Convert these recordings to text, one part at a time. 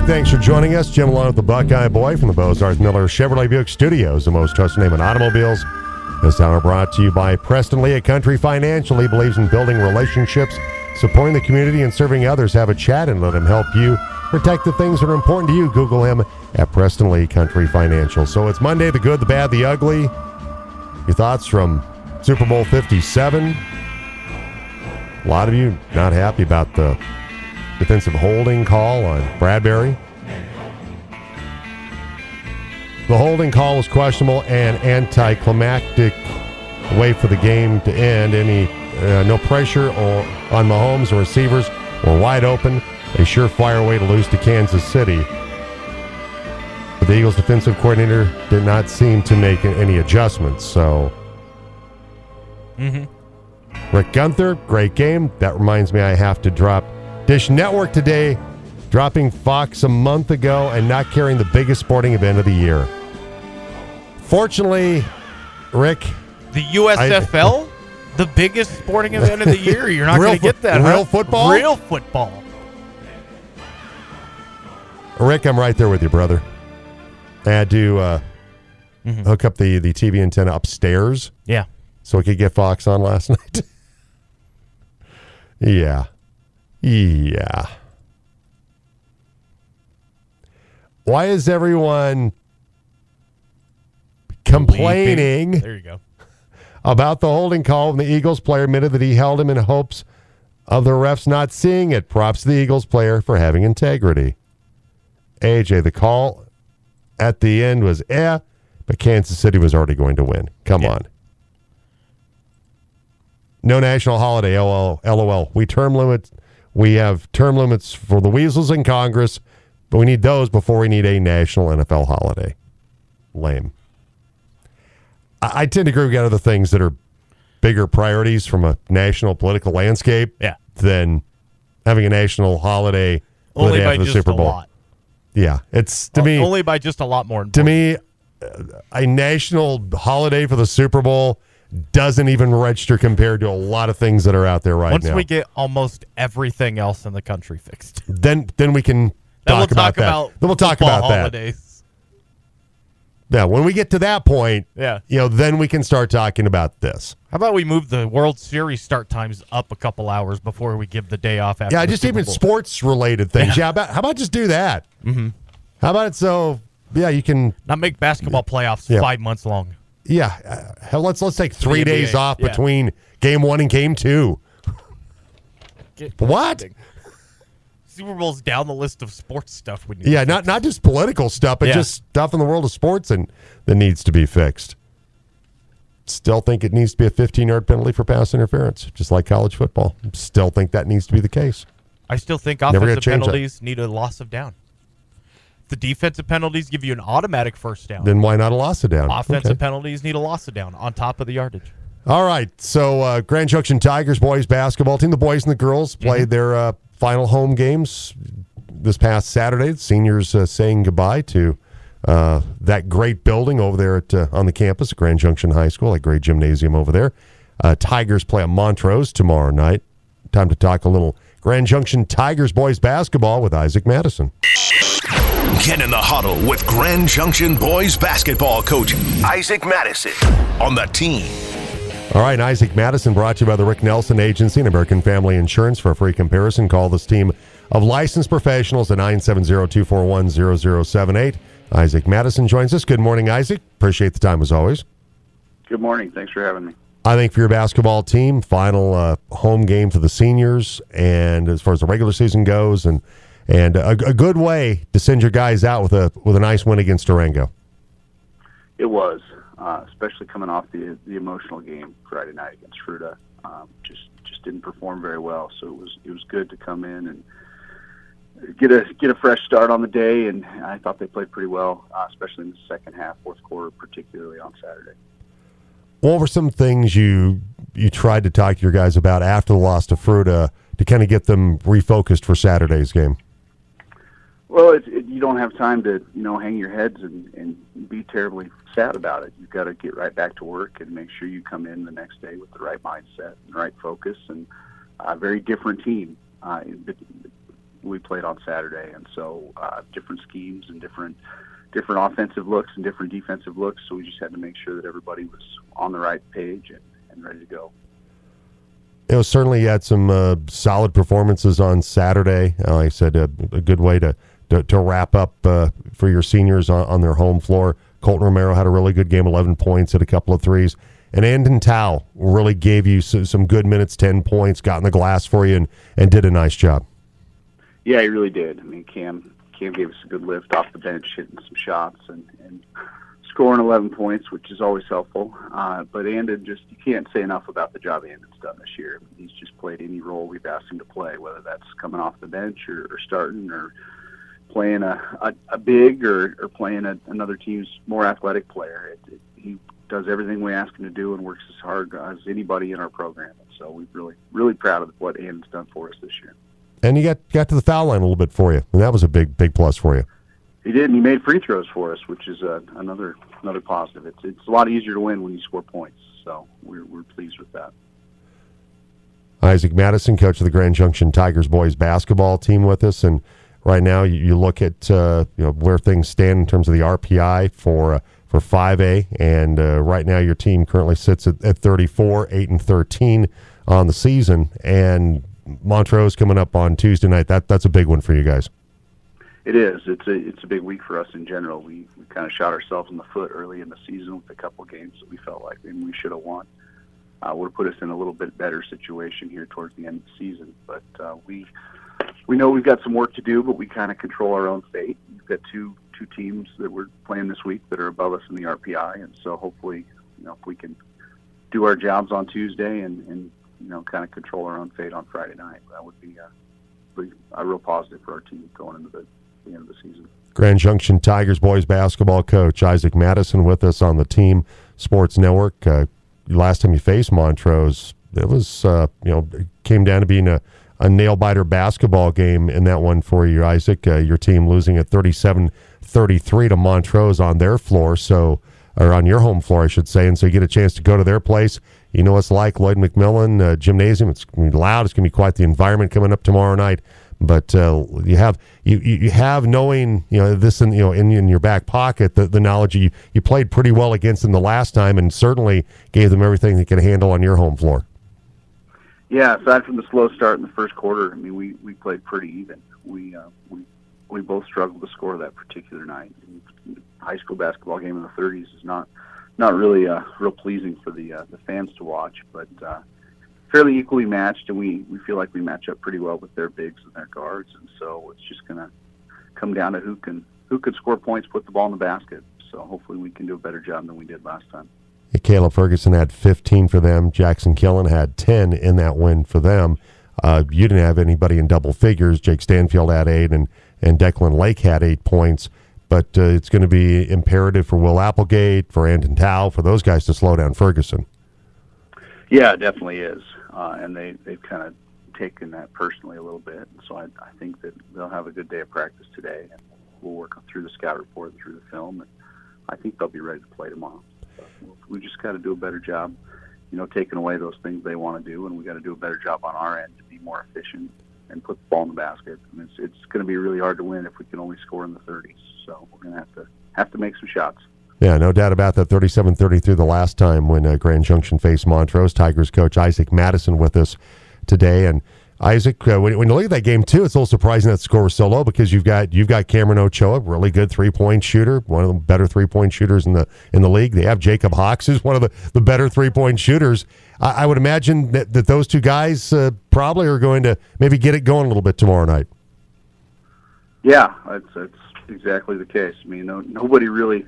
8 o'clock. Thanks for joining us. Jim along with the Buckeye Boy from the Bozarth Miller Chevrolet Buick Studios, the most trusted name in automobiles. This hour brought to you by Preston Lee, a country financially believes in building relationships, supporting the community, and serving others. Have a chat and let him help you protect the things that are important to you. Google him at Preston Lee Country Financial. So it's Monday, the good, the bad, the ugly. Your thoughts from Super Bowl 57. A lot of you not happy about the defensive holding call on Bradberry. The holding call was questionable and anticlimactic way for the game to end. Any uh, no pressure or, on Mahomes or receivers were wide open. A surefire way to lose to Kansas City. But the Eagles' defensive coordinator did not seem to make any adjustments. So, Mm-hmm. Rick Gunther, great game. That reminds me, I have to drop Dish Network today, dropping Fox a month ago and not carrying the biggest sporting event of the year. Fortunately, Rick, The USFL, the biggest sporting event of the year. You're not going to get that. real huh? football? Real football. Rick, I'm right there with you, brother. I had to uh, Mm-hmm. hook up the, the TV antenna upstairs Yeah. so we could get Fox on last night. yeah. Yeah. Why is everyone complaining There you go. about the holding call when the Eagles player admitted that he held him in hopes of the refs not seeing it? Props to the Eagles player for having integrity. AJ, the call at the end was eh, but Kansas City was already going to win. Come Yeah. on. No national holiday. LOL. LOL. We term limit. We have term limits for the weasels in Congress, but we need those before we need a national NFL holiday. Lame. I, I tend to agree with other things that are bigger priorities from a national political landscape Yeah. than having a national holiday the Only by just Super a Bowl. lot. Yeah, it's to me Only by just a lot more. to me uh, a national holiday for the Super Bowl doesn't even register compared to a lot of things that are out there right Once now. Once we get almost everything else in the country fixed, then then we can then talk we'll about talk that. about then we'll talk about that. Yeah, when we get to that point, Yeah. you know, then we can start talking about this. How about we move the World Series start times up a couple hours before we give the day off after? Yeah, just even sports related things. Yeah, how about how about just do that? Mm-hmm. How about it so yeah, you can Not make basketball playoffs Yeah. five months long. Yeah, uh, hell, let's let's take 3 the days off yeah. between game 1 and game 2. Get- What? Super Bowl's down the list of sports stuff we need. Yeah, not not just political stuff, but Yeah. just stuff in the world of sports and that needs to be fixed. Still think it needs to be a 15 yard penalty for pass interference, just like college football. Still think that needs to be the case. I still think offensive change that. penalties need a loss of down. The defensive penalties give you an automatic first down. Then why not a loss of down? Offensive Okay. penalties need a loss of down on top of the yardage. All right. So uh, Grand Junction Tigers boys basketball team, the boys and the girls played Mm-hmm. their uh, final home games this past Saturday. The seniors uh, saying goodbye to uh, that great building over there at uh, on the campus at Grand Junction High School, that great gymnasium over there. Uh, Tigers play at Montrose tomorrow night. Time to talk a little Grand Junction Tigers boys basketball with Isaac Madison. Get in the huddle with Grand Junction boys basketball coach Isaac Madison on the team. All right, Isaac Madison brought to you by the Rick Nelson Agency and American Family Insurance. For a free comparison, call this team of licensed professionals at 970-241-0078. Isaac Madison joins us. Good morning, Isaac. Appreciate the time as always. Good morning. Thanks for having me. I think for your basketball team, final uh, home game for the seniors, and as far as the regular season goes, and and a, a good way to send your guys out with a with a nice win against Durango. It was, uh, especially coming off the the emotional game Friday night against Fruita. Um, just just didn't perform very well, so it was it was good to come in and get a get a fresh start on the day. And I thought they played pretty well, uh, especially in the second half, fourth quarter, particularly on Saturday. What were some things you you tried to talk to your guys about after the loss to Fruita to kind of get them refocused for Saturday's game? Well, it, it, you don't have time to you know hang your heads and, and be terribly sad about it. You've got to get right back to work and make sure you come in the next day with the right mindset and the right focus and a very different team. Uh, we played on Saturday, and so uh, different schemes and different different offensive looks and different defensive looks. So we just had to make sure that everybody was on the right page and, and ready to go. You know, certainly you had some uh, solid performances on Saturday. Uh, like I said, a, a good way to to, to wrap up uh, for your seniors on, on, their home floor. Colton Romero had a really good game, 11 points, hit a couple of threes. And Andon Tao really gave you some, some good minutes, 10 points, got in the glass for you, and, and did a nice job. Yeah, he really did. I mean, Cam Cam gave us a good lift off the bench, hitting some shots and, and scoring 11 points, which is always helpful. Uh, but Andon just, you can't say enough about the job Andon's done this year. He's just played any role we've asked him to play, whether that's coming off the bench or, or starting or playing a, a, a big or, or playing a, another team's more athletic player. It, it, he does everything we ask him to do and works as hard as anybody in our program. And so we're really, really proud of what Andon's done for us this year. And he got got to the foul line a little bit for you, and that was a big, big plus for you. He did, and he made free throws for us, which is uh, another another positive. It's it's a lot easier to win when you score points, so we're we're pleased with that. Isaac Madison, coach of the Grand Junction Tigers boys basketball team, with us, and right now. You, you look at uh, you know where things stand in terms of the RPI for uh, for 5A, and uh, right now your team currently sits at, at 34, eight and 13 on the season, and Montrose coming up on Tuesday night. That that's a big one for you guys. It is. It's a it's a big week for us in general. We we kind of shot ourselves in the foot early in the season with a couple games that we felt like maybe we should have won. Uh, would have put us in a little bit better situation here towards the end of the season. But uh, we we know we've got some work to do, but we kind of control our own fate. We've got two two teams that we're playing this week that are above us in the RPI, and so hopefully, you know, if we can do our jobs on Tuesday and, and you know, kind of control our own fate on Friday night, that would be a, a real positive for our team going into the, the end of the season. Grand Junction Tigers boys basketball coach Isaac Madison with us on the team sports network. Uh, last time you faced Montrose, it was uh, you know came down to being a a nail biter basketball game in that one for you, Isaac. Uh, your team losing at 37 33 to Montrose on their floor, so or on your home floor, I should say. And so you get a chance to go to their place. You know it's like Lloyd McMillan uh, Gymnasium. It's going to be loud. It's going to be quite the environment coming up tomorrow night. But uh, you have you, you have knowing you know this in you know in, in your back pocket the, the knowledge you you played pretty well against them the last time and certainly gave them everything they can handle on your home floor. Yeah, aside from the slow start in the first quarter, I mean, we we played pretty even. We uh, we we both struggled to score that particular night. High school basketball game in the 30s is not not really uh, real pleasing for the uh, the fans to watch, but uh, fairly equally matched, and we we feel like we match up pretty well with their bigs and their guards, and so it's just gonna come down to who can who can score points, put the ball in the basket. So hopefully we can do a better job than we did last time. Caleb Ferguson had 15 for them. Jackson Killen had 10 in that win for them. Uh, you didn't have anybody in double figures. Jake Stanfield had eight, and, and Declan Lake had eight points. But uh, it's going to be imperative for Will Applegate, for Andon Tao, for those guys to slow down Ferguson. Yeah, it definitely is. Uh, and they, they've kind of taken that personally a little bit. So I, I think that they'll have a good day of practice today. And we'll work through the scout report, through the film, and I think they'll be ready to play tomorrow we just got to do a better job, you know, taking away those things they want to do, and we got to do a better job on our end to be more efficient and put the ball in the basket. And it's it's going to be really hard to win if we can only score in the 30s. So we're going to have to have to make some shots. Yeah, no doubt about that. 37-33 the last time when uh, Grand Junction faced Montrose. Tigers coach Isaac Madison with us today, and Isaac, uh, when, when, you look at that game too, it's a little surprising that the score was so low because you've got you've got Cameron Ochoa, really good three point shooter, one of the better three point shooters in the in the league. They have Jacob Hawks, who's one of the, the better three point shooters. I, I, would imagine that, that those two guys uh, probably are going to maybe get it going a little bit tomorrow night. Yeah, that's, exactly the case. I mean, no, nobody really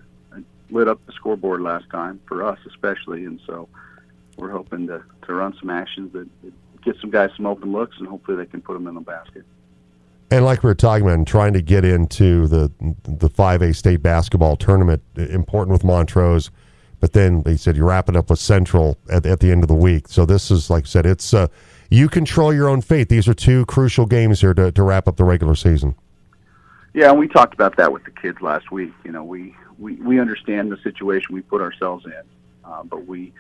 lit up the scoreboard last time for us, especially, and so we're hoping to to run some actions that, that get some guys some open looks, and hopefully they can put them in the basket. And like we were talking about, trying to get into the the five A state basketball tournament, important with Montrose, but then they said you wrap it up with Central at, at the end of the week. So this is like I said, it's uh, you control your own fate. These are two crucial games here to, to wrap up the regular season. Yeah, and we talked about that with the kids last week. You know, we we, we understand the situation we put ourselves in, uh, but we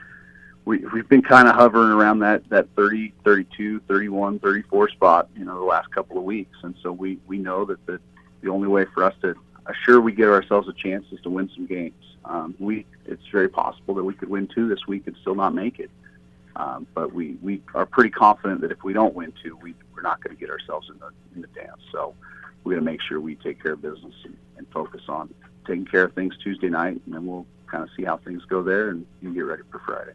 we, we've been kind of hovering around that, that 30, 32, 31, 34 spot, you know, the last couple of weeks. And so we, we know that the, the only way for us to assure we get ourselves a chance is to win some games. Um, we, it's very possible that we could win two this week and still not make it. Um, but we, we are pretty confident that if we don't win two, we, we're not going to get ourselves in the, in the dance. So we're going to make sure we take care of business and, and focus on taking care of things Tuesday night, and then we'll kind of see how things go there and, and get ready for Friday.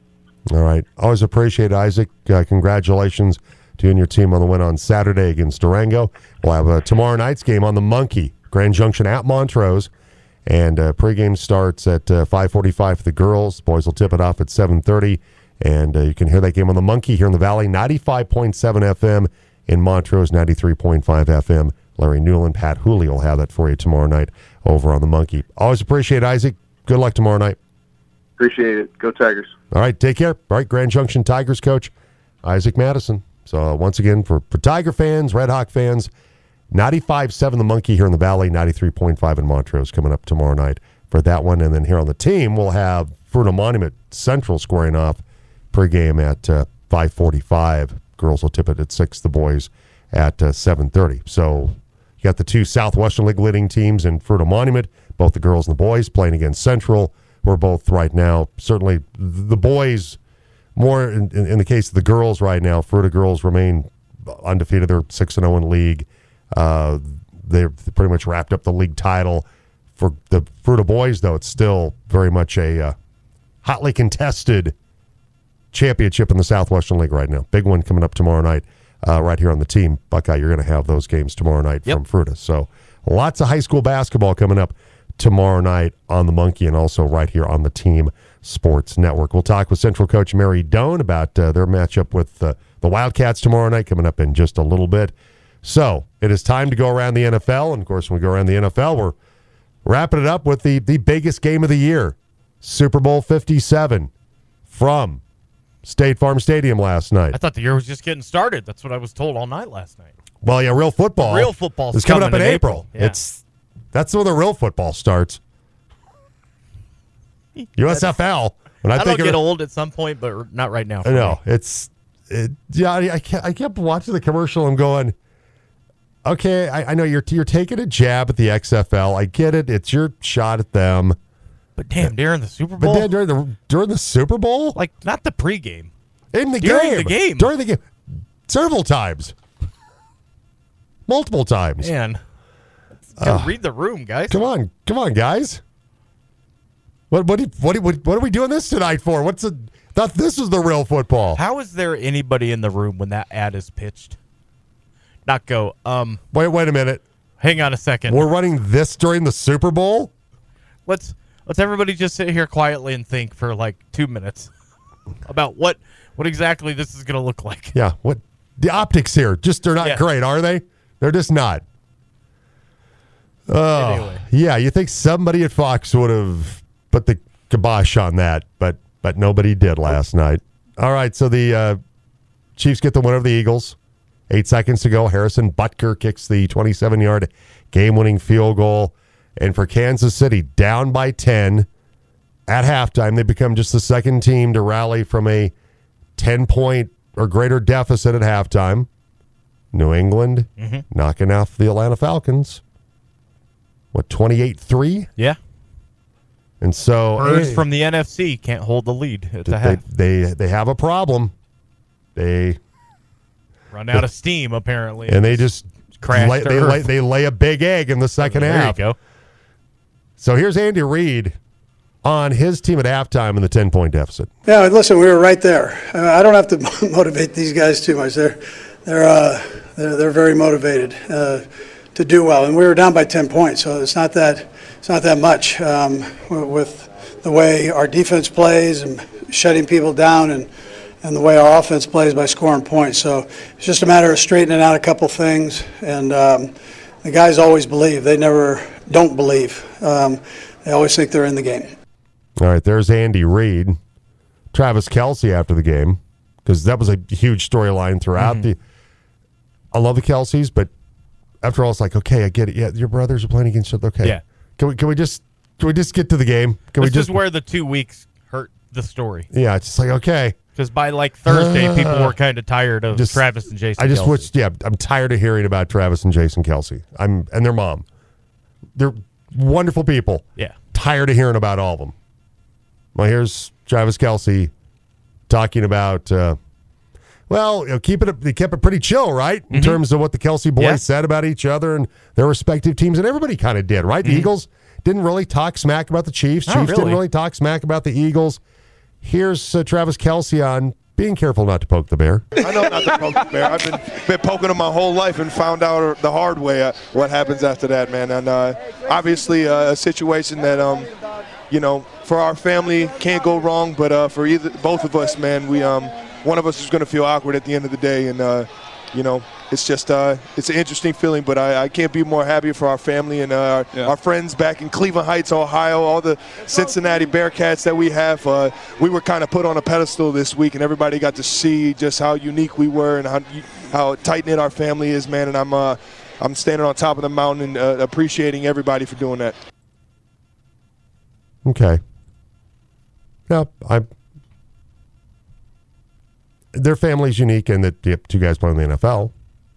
All right. Always appreciate Isaac. Uh, congratulations to you and your team on the win on Saturday against Durango. We'll have a tomorrow night's game on the Monkey, Grand Junction at Montrose. And uh, pregame starts at uh, 5:45 for the girls. Boys will tip it off at 7:30, and uh, you can hear that game on the Monkey here in the Valley, 95.7 FM in Montrose, 93.5 FM. Larry Newland, Pat Hooley will have that for you tomorrow night over on the Monkey. Always appreciate Isaac. Good luck tomorrow night. Appreciate it. Go Tigers. All right, take care. All right, Grand Junction Tigers coach Isaac Madison. So uh, once again, for, for Tiger fans, Red Hawk fans, 95.7 The Monkey here in the Valley, 93.5 in Montrose coming up tomorrow night for that one. And then here on the team, we'll have Fruita Monument Central squaring off pregame at uh, 5.45. Girls will tip it at 6, the boys at uh, 7.30. So you got the two Southwestern League leading teams in Fruita Monument, both the girls and the boys playing against Central. We're both right now, certainly the boys more in, in, in the case of the girls right now, Fruita girls remain undefeated. They're 6 and 0 in league. Uh, they're pretty much wrapped up the league title. For the Fruita boys, though, it's still very much a uh, hotly contested championship in the Southwestern League right now. Big one coming up tomorrow night, uh, right here on the team. Buckeye, you're going to have those games tomorrow night Yep. from Fruita. So lots of high school basketball coming up tomorrow night on the Monkey and also right here on the Team Sports Network. We'll talk with Central Coach Mary Doan about uh, their matchup with uh, the Wildcats tomorrow night, coming up in just a little bit. So it is time to go around the NFL. And of course, when we go around the NFL, we're wrapping it up with the, the biggest game of the year Super Bowl 57 from State Farm Stadium last night. I thought the year was just getting started. That's what I was told all night last night. Well, yeah, real football. Real football is coming, up in in April. April. Yeah. It's that's where the real football starts. USFL. When I That'll think get of, old at some point, but not right now. I know me. it's it, yeah. I, I kept, I kept watching the commercial. I'm going, okay. I, I know you're you're taking a jab at the XFL. I get it. It's your shot at them. But damn, during the Super But Bowl, then during the during the Super Bowl, like not the pregame. in the during game, the game. during the game, several times, multiple times. Man, gotta read the room, guys. Come on, come on, guys. What what do what do what, what are we doing this tonight for? What's the thought this is the real football? How is there anybody in the room when that ad is pitched? Not go. Um, Wait wait a minute. hang on a second. We're running this during the Super Bowl? let's let's everybody just sit here quietly and think for like two minutes about what what exactly this is gonna look like. Yeah. What the optics here just they're not Yeah. great, are they? They're just not. Oh, Anyway. yeah. You think somebody at Fox would have put the kibosh on that, but but nobody did last night. All right, so the uh, Chiefs get the win over the Eagles. Eight seconds to go. Harrison Butker kicks the 27 yard game winning field goal. And for Kansas City, down by 10 at halftime, they become just the second team to rally from a 10 point or greater deficit at halftime. New England knocking off the Atlanta Falcons. What, 28 3? Yeah, And so birds hey, from the NFC can't hold the lead at the they, half. they, they have a problem. They Run out of steam apparently, and they just Crash lay, they, lay, they lay a big egg in the second there half. you go. So here's Andy Reid on his team at halftime in the 10 point deficit. Yeah, listen, we were right there. Uh, I don't have to motivate these guys too much. They're they're uh, they're, they're very motivated uh, to do well, and we were down by 10 points, so it's not that it's not that much um, with the way our defense plays and shutting people down, and and the way our offense plays by scoring points. So it's just a matter of straightening out a couple things, and um, the guys always believe. They never don't believe. Um, they always think they're in the game. All right, there's Andy Reid. Travis Kelce after the game, because that was a huge storyline throughout Mm-hmm. the. I love the Kelces, but after all, it's like, okay, I get it. Yeah, your brothers are playing against each other. Okay. Yeah. Can we, can we just can we just get to the game? Can This we just is where the two weeks hurt the story Yeah, it's just like okay. because by like Thursday, people were kind of tired of Just- Travis and Jason. I just Kelce. wish. Yeah, I'm tired of hearing about Travis and Jason Kelce. I'm and their mom. They're wonderful people. Yeah. Tired of hearing about all of them. Well, here's Travis Kelce talking about. Uh, well, you know, keep it. They kept it pretty chill, right? In terms of what the Kelce boys Mm-hmm. Yeah. said about each other and their respective teams, and everybody kind of did, right? The Eagles didn't really talk smack about the Chiefs. Chiefs didn't really? really talk smack about the Eagles. Here's uh, Travis Kelce on being careful not to poke the bear. I know not to poke the bear. I've been been poking him my whole life and found out the hard way uh, what happens after that, man. And uh, obviously uh, a situation that um, you know, for our family can't go wrong, but uh, for either both of us, man, we um, one of us is going to feel awkward at the end of the day, and uh, you know, it's just uh, it's an interesting feeling. But I, I can't be more happy for our family and uh, our, our friends back in Cleveland Heights, Ohio, all the Cincinnati Bearcats that we have. Uh, we were kind of put on a pedestal this week, and everybody got to see just how unique we were and how how tight knit our family is, man. And I'm uh, I'm standing on top of the mountain and uh, appreciating everybody for doing that. Okay. Yeah, I. Their family's unique in that yep, two guys play in the NFL.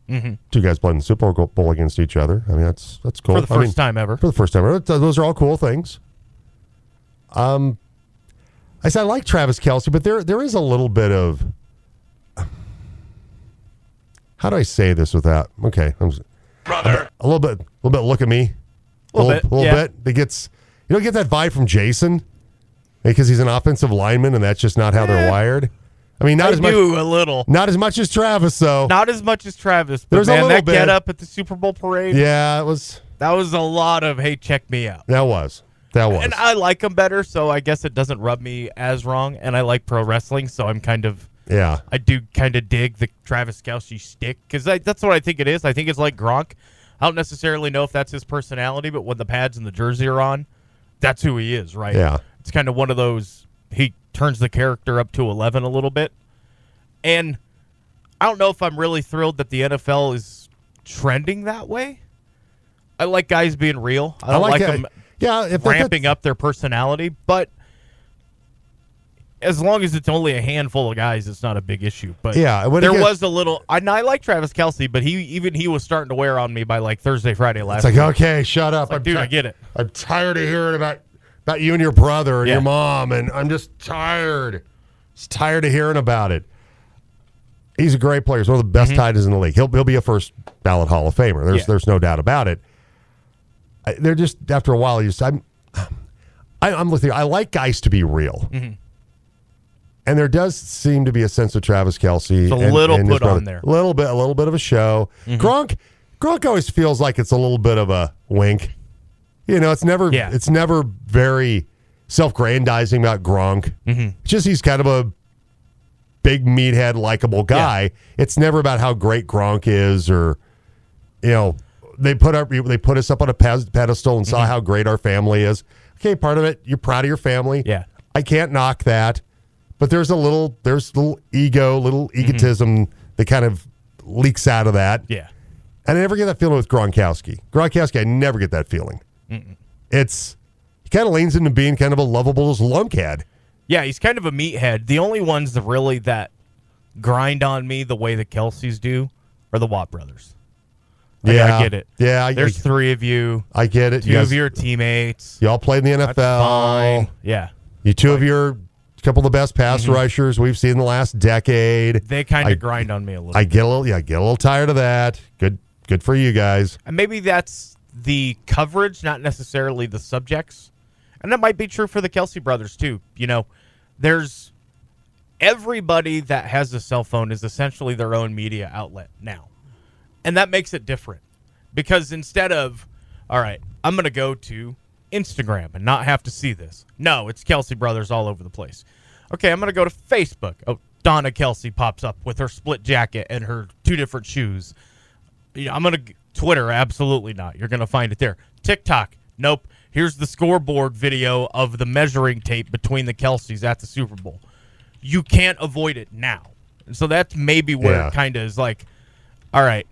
Mm-hmm. Two guys play in the Super Bowl against each other. I mean, that's that's cool. for the I first mean, time ever. For the first time ever. Those are all cool things. Um, I said I like Travis Kelce, but there there is a little bit of. How do I say this without? Okay, I'm, brother. A, little bit, a little bit. Look at me. A Little little, bit, little yeah. bit. It gets you don't get that vibe from Jason because he's an offensive lineman, and that's just not how they're wired. I mean, not I as much. a little. Not as much as Travis, though. Not as much as Travis, but There's a man, little that bit. get up at the Super Bowl parade, yeah, it was. that was a lot of hey, check me out. That was. That was. And I like him better, so I guess it doesn't rub me as wrong. And I like pro wrestling, so I'm kind of yeah. I do kind of dig the Travis Kelce stick because that's what I think it is. I think it's like Gronk. I don't necessarily know if that's his personality, but when the pads and the jersey are on, that's who he is, right? Yeah. It's kind of one of those. He turns the character up to eleven a little bit, and I don't know if I'm really thrilled that the NFL is trending that way. I like guys being real. I don't like, it. them Yeah, if ramping up their personality, but as long as it's only a handful of guys, it's not a big issue. But Yeah, there gets- was a little. I, I like Travis Kelce, but he even he was starting to wear on me by like Thursday, Friday last. It's like, week. okay, shut up. like, I'm dude, ti- I get it. I'm tired of hearing about about you and your brother and Yeah. your mom, and I'm just tired. Just tired of hearing about it. He's a great player. He's one of the best tight ends in the league. He'll he'll be a first ballot Hall of Famer. There's Mm-hmm. Yeah. there's no doubt about it. I, they're just after a while. You just I'm I, I'm with you. I like guys to be real. Mm-hmm. And there does seem to be a sense of Travis Kelce. It's a and- little and put on there. A little bit, a little bit of a show. Mm-hmm. Gronk, Gronk always feels like it's a little bit of a wink. You know, it's never, Yeah. it's never very self-grandizing about Gronk. Mm-hmm. It's just he's kind of a big meathead, likable guy. It's never about how great Gronk is, or you know, they put up, they put us up on a pedestal and Mm-hmm. saw how great our family is. Okay, part of it, you're proud of your family. Yeah. I can't knock that, but there's a little, there's a little ego, little egotism that kind of leaks out of that. Yeah, And I never get that feeling with Gronkowski. Gronkowski, I never get that feeling. It's he kind of leans into being kind of a lovable lunkhead. yeah. He's kind of a meathead. The only ones that really that grind on me the way the Kelces do are the Watt brothers. Like, Yeah. I get it. Yeah, I- there's three of you. I get it. Two You of your teammates. Y'all played in the NFL. Fine. Yeah, You two of your couple of the best pass rushers we've seen in the last decade. Mm-hmm. they kind of grind on me a little. I get a little, yeah, I get a little tired of that. Good, good for you guys. And maybe that's the coverage, not necessarily the subjects. And that might be true for the Kelce brothers too. You know, there's everybody that has a cell phone is essentially their own media outlet now. And that makes it different. Because instead of, all right, I'm going to go to Instagram and not have to see this. No, it's Kelce brothers all over the place. Okay, I'm going to go to Facebook. Oh, Donna Kelce pops up with her split jacket and her two different shoes. I'm gonna Twitter, absolutely not. You're gonna find it there. TikTok, nope. Here's the scoreboard video of the measuring tape between the Kelces at the Super Bowl. You can't avoid it now. And so that's maybe where Yeah. it kind of is like, all right,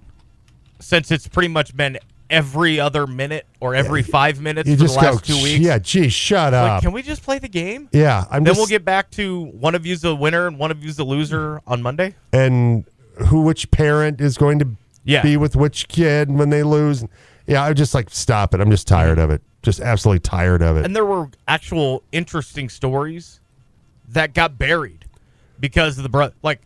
since it's pretty much been every other minute or every five minutes You for the last go, two weeks. yeah, geez, shut Like, up. can we just play the game? yeah, I'm then just, we'll get back to one of you's the winner and one of you's the loser on Monday. and who, which parent is going to Yeah. be with which kid when they lose. Yeah, I'm just like, stop it. I'm just tired of it. Just absolutely tired of it. And there were actual interesting stories that got buried because of the bro- like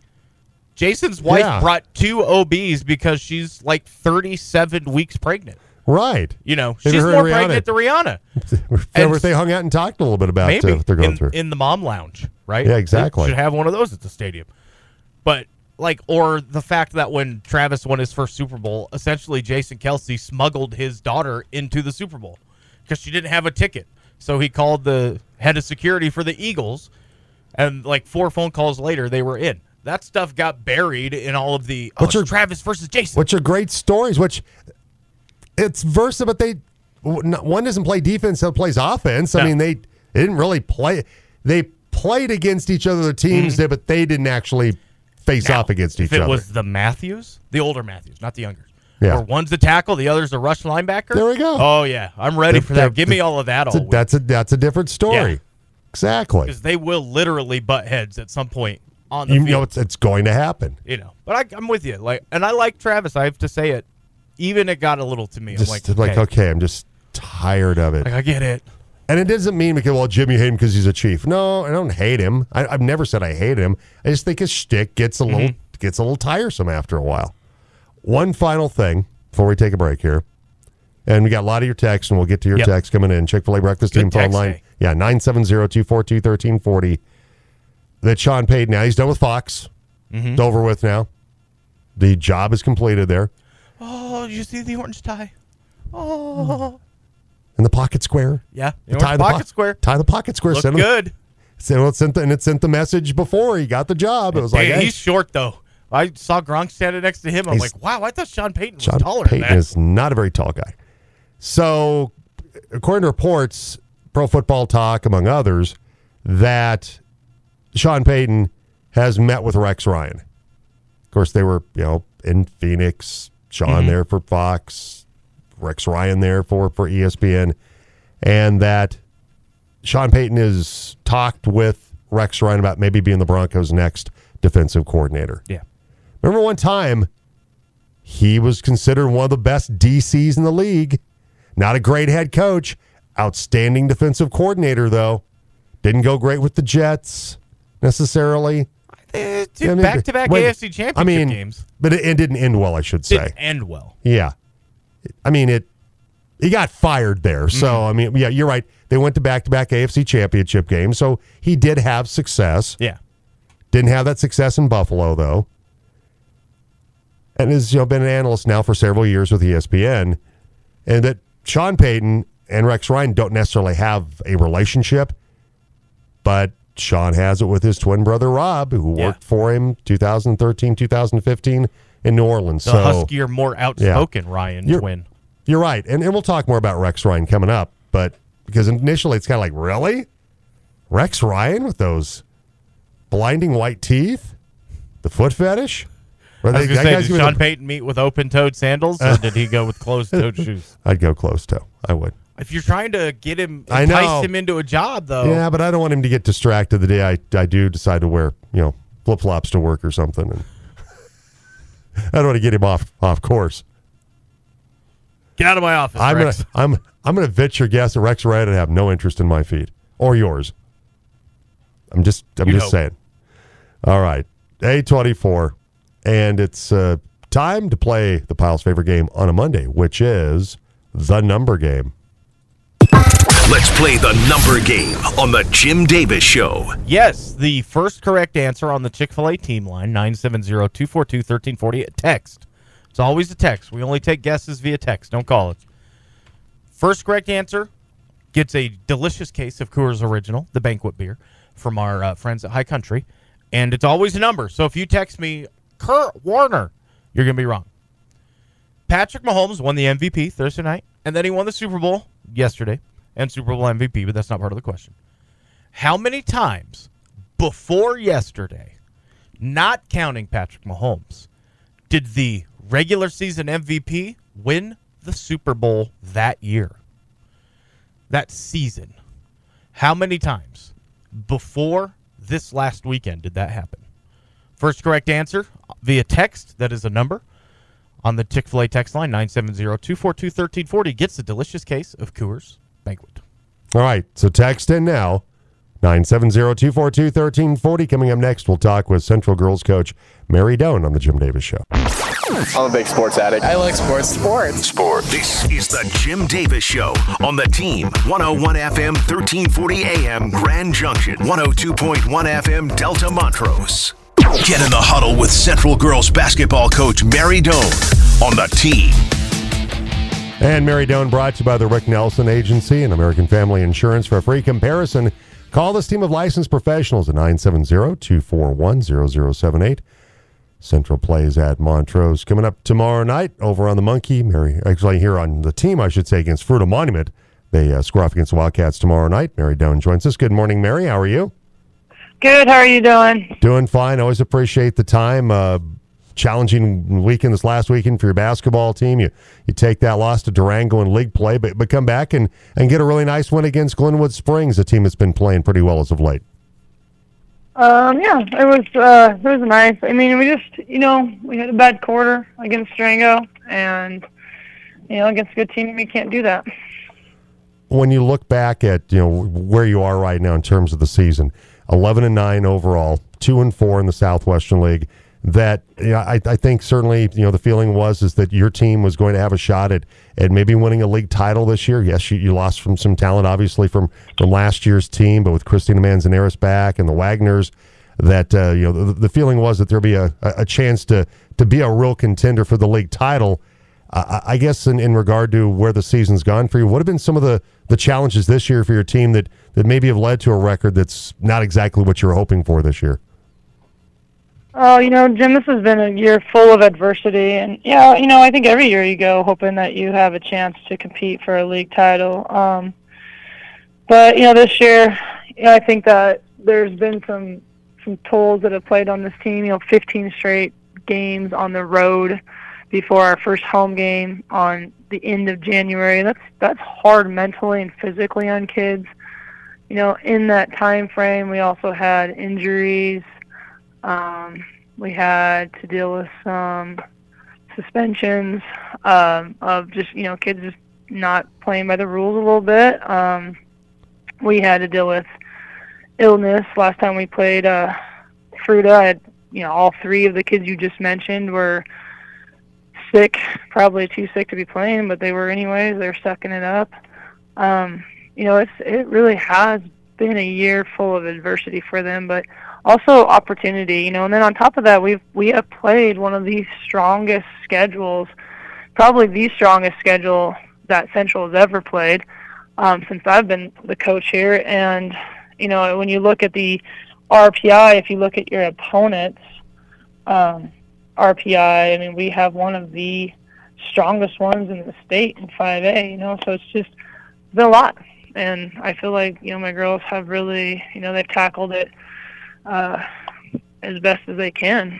Jason's wife Yeah. brought two OBs because she's like 37 weeks pregnant. right. You know, she's more Rihanna? pregnant than Rihanna. They, And- they hung out and talked a little bit about Maybe uh, what they're going in, through. in the mom lounge, right? Yeah, exactly. They should have one of those at the stadium. But like, or the fact that when Travis won his first Super Bowl, essentially Jason Kelce smuggled his daughter into the Super Bowl because she didn't have a ticket. So he called the head of security for the Eagles, and like four phone calls later, they were in. That stuff got buried in all of the oh, What's it's your- Travis versus Jason. which are great stories. Which it's versa, but they one doesn't play defense, other plays offense. I No. mean, they, they didn't really play. They played against each other, the teams mm-hmm. did, but they didn't actually face Now, off against each if it other. was the Matthews, the older Matthews, not the younger. Yeah. Or one's the tackle, the other's a rush linebacker. There we go. Oh yeah, I'm ready They're- for that. Give me all of that that's, a, all that's a that's a different story. Yeah. Exactly. because they will literally butt heads at some point on the You field. know it's it's going to happen. you know, but I, I'm with you. Like, and I like Travis. I have to say it. Even it got a little to me. Just I'm like, like, okay, okay, I'm just tired of it. like I get it. And it doesn't mean because well, Jimmy hate him because he's a chief. No, I don't hate him. I, I've never said I hate him. I just think his shtick gets a little mm-hmm. gets a little tiresome after a while. One final thing before we take a break here, and we got a lot of your texts, and we'll get to your Yep. texts coming in. Chick Fil A breakfast Good team phone line, day. yeah, 970-242-1340. That Sean Payton now he's done with Fox. Mm-hmm. It's over with now. The job is completed there, Oh, did you see the orange tie? Oh, mm. In the pocket square. yeah. The The tie orange the po- pocket square. Tie the pocket square. Look send him- good. So well, it sent the, and it sent the message before he got the job. It was like, Hey, hey, he's short though. I saw Gronk standing next to him. I'm He's- like, wow, I thought Sean Payton was Sean taller Payton than that. is not a very tall guy. So, according to reports, Pro Football Talk, among others, that Sean Payton has met with Rex Ryan. Of course, they were, you know, in Phoenix. Sean Mm-hmm. there for Fox, Rex Ryan there for for ESPN, and that Sean Payton has talked with Rex Ryan about maybe being the Broncos' next defensive coordinator. yeah. Remember one time he was considered one of the best DCs in the league. Not a great head coach, outstanding defensive coordinator though. Didn't go great with the Jets necessarily. Back to back AFC championship I mean, games. but it, it didn't end well, I should say. Didn't end well. Yeah. I mean, it. He got fired there. So, Mm-hmm. I mean, yeah, you're right. They went to back to back AFC championship games. So he did have success. Yeah. Didn't have that success in Buffalo, though. And has you know, been an analyst now for several years with ESPN. And that Sean Payton and Rex Ryan don't necessarily have a relationship, but Sean has it with his twin brother Rob, who Yeah. worked for him 2013, 2015 in New Orleans. The so huskier, more outspoken Ryan You're- twin. you're right. And, and we'll talk more about Rex Ryan coming up. But because initially it's kind of like, really? Rex Ryan with those blinding white teeth? The foot fetish? Or I was they- gonna that say, did Sean Payton meet with open-toed sandals, or did he go with closed-toed shoes? I'd go closed-toe. I would. If you're trying to get him, I entice know. him into a job, though, Yeah, but I don't want him to get distracted the day I, I do decide to wear, you know, flip flops to work or something. And I don't want to get him off off course. get out of my office, I'm Rex. gonna I'm I'm gonna your guess that Rex Ryan would have no interest in my feed or yours. I'm just I'm You'd just hope. saying. All right, A twenty four, and it's uh, time to play the Pile's favorite game on a Monday, which is the number game. Let's play the number game on the Jim Davis Show. Yes, the first correct answer on the Chick fil A team line, 970 242 1340, text. It's always a text. We only take guesses via text. Don't call it. First correct answer gets a delicious case of Coors Original, the banquet beer, from our uh, friends at High Country. And it's always a number. So if you text me, Kurt Warner, you're going to be wrong. Patrick Mahomes won the MVP Thursday night, and then he won the Super Bowl yesterday and Super Bowl MVP, but that's not part of the question. How many times before yesterday, not counting Patrick Mahomes, did the regular season MVP win the Super Bowl that year, that season, how many times before this last weekend did that happen? First correct answer via text, that is a number on the Chick fil A text line, 970 242 1340, gets a delicious case of Coors. All right, so text in now. 970-242-1340. Coming up next, we'll talk with Central Girls coach Mary Doan on the Jim Davis Show. I'm a big sports addict. I like sports. Sports. Sports. This is the Jim Davis Show on the team. 101 FM, 1340 AM, Grand Junction. 102.1 FM, Delta Montrose. Get in the huddle with Central Girls basketball coach Mary Doan on the team. And Mary Doan brought to you by the Rick Nelson Agency and American Family Insurance. For a free comparison, call this team of licensed professionals at 970-241-0078. Central plays at Montrose. Coming up tomorrow night over on the Monkey. Mary, actually here on the team, I should say, against Fruita Monument. They uh, score off against the Wildcats tomorrow night. Mary Doan joins us. Good morning, Mary. How are you? Good. How are you doing? Doing fine. Always appreciate the time. Uh, challenging weekend this last weekend for your basketball team. You you take that loss to Durango in league play, but but come back and and get a really nice win against Glenwood Springs, a team that's been playing pretty well as of late. Um, yeah, it was uh, it was nice. I mean, we just you know we had a bad quarter against Durango, and you know against a good team we can't do that. When you look back at you know where you are right now in terms of the season, eleven and nine overall, two and four in the Southwestern League. That you know, I, I think certainly you know the feeling was is that your team was going to have a shot at at maybe winning a league title this year. Yes, you, you lost from some talent, obviously from from last year's team, but with Christina Manzanares back and the Wagners, that uh, you know the, the feeling was that there'd be a, a chance to to be a real contender for the league title. I guess in, in regard to where the season's gone for you, what have been some of the, the challenges this year for your team that, that maybe have led to a record that's not exactly what you were hoping for this year? Oh, you know, Jim, this has been a year full of adversity, and yeah, you know, I think every year you go hoping that you have a chance to compete for a league title. Um, but you know, this year, you know, I think that there's been some some tolls that have played on this team. You know, 15 straight games on the road before our first home game on the end of January. That's that's hard mentally and physically on kids. You know, in that time frame, we also had injuries. Um, we had to deal with some suspensions um, of just you know kids just not playing by the rules a little bit. Um, we had to deal with illness last time we played uh, Fruita. I had you know all three of the kids you just mentioned were sick, probably too sick to be playing, but they were anyways. They're sucking it up. Um, you know, it's it really has been a year full of adversity for them, but also opportunity. You know, and then on top of that, we've we have played one of the strongest schedules, probably the strongest schedule that Central has ever played um, since I've been the coach here. And you know, when you look at the RPI, if you look at your opponents. Um, RPI. I mean, we have one of the strongest ones in the state in 5A, you know, so it's just been a lot. And I feel like, you know, my girls have really, you know, they've tackled it uh, as best as they can.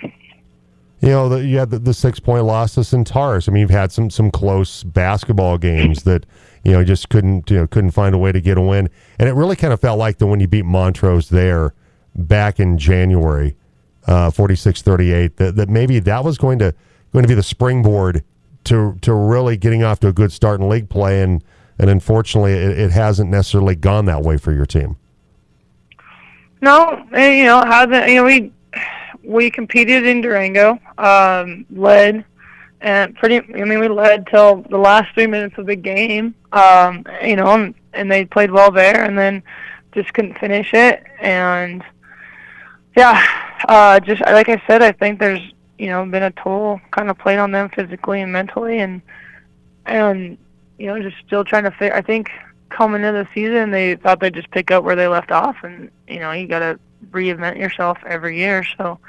You know, the, you had the, the six point loss to Centaurus. I mean, you've had some some close basketball games that you know just couldn't you know couldn't find a way to get a win, and it really kind of felt like the when you beat Montrose there back in January uh, 46-38 that, that maybe that was going to going to be the springboard to to really getting off to a good start in league play and and unfortunately it, it hasn't necessarily gone that way for your team no you know hasn't you know we we competed in Durango um, led and pretty I mean we led till the last three minutes of the game um, you know and, and they played well there and then just couldn't finish it and yeah, uh, just like I said, I think there's you know been a toll kind of played on them physically and mentally, and and you know just still trying to figure. I think coming into the season, they thought they'd just pick up where they left off, and you know you got to reinvent yourself every year. So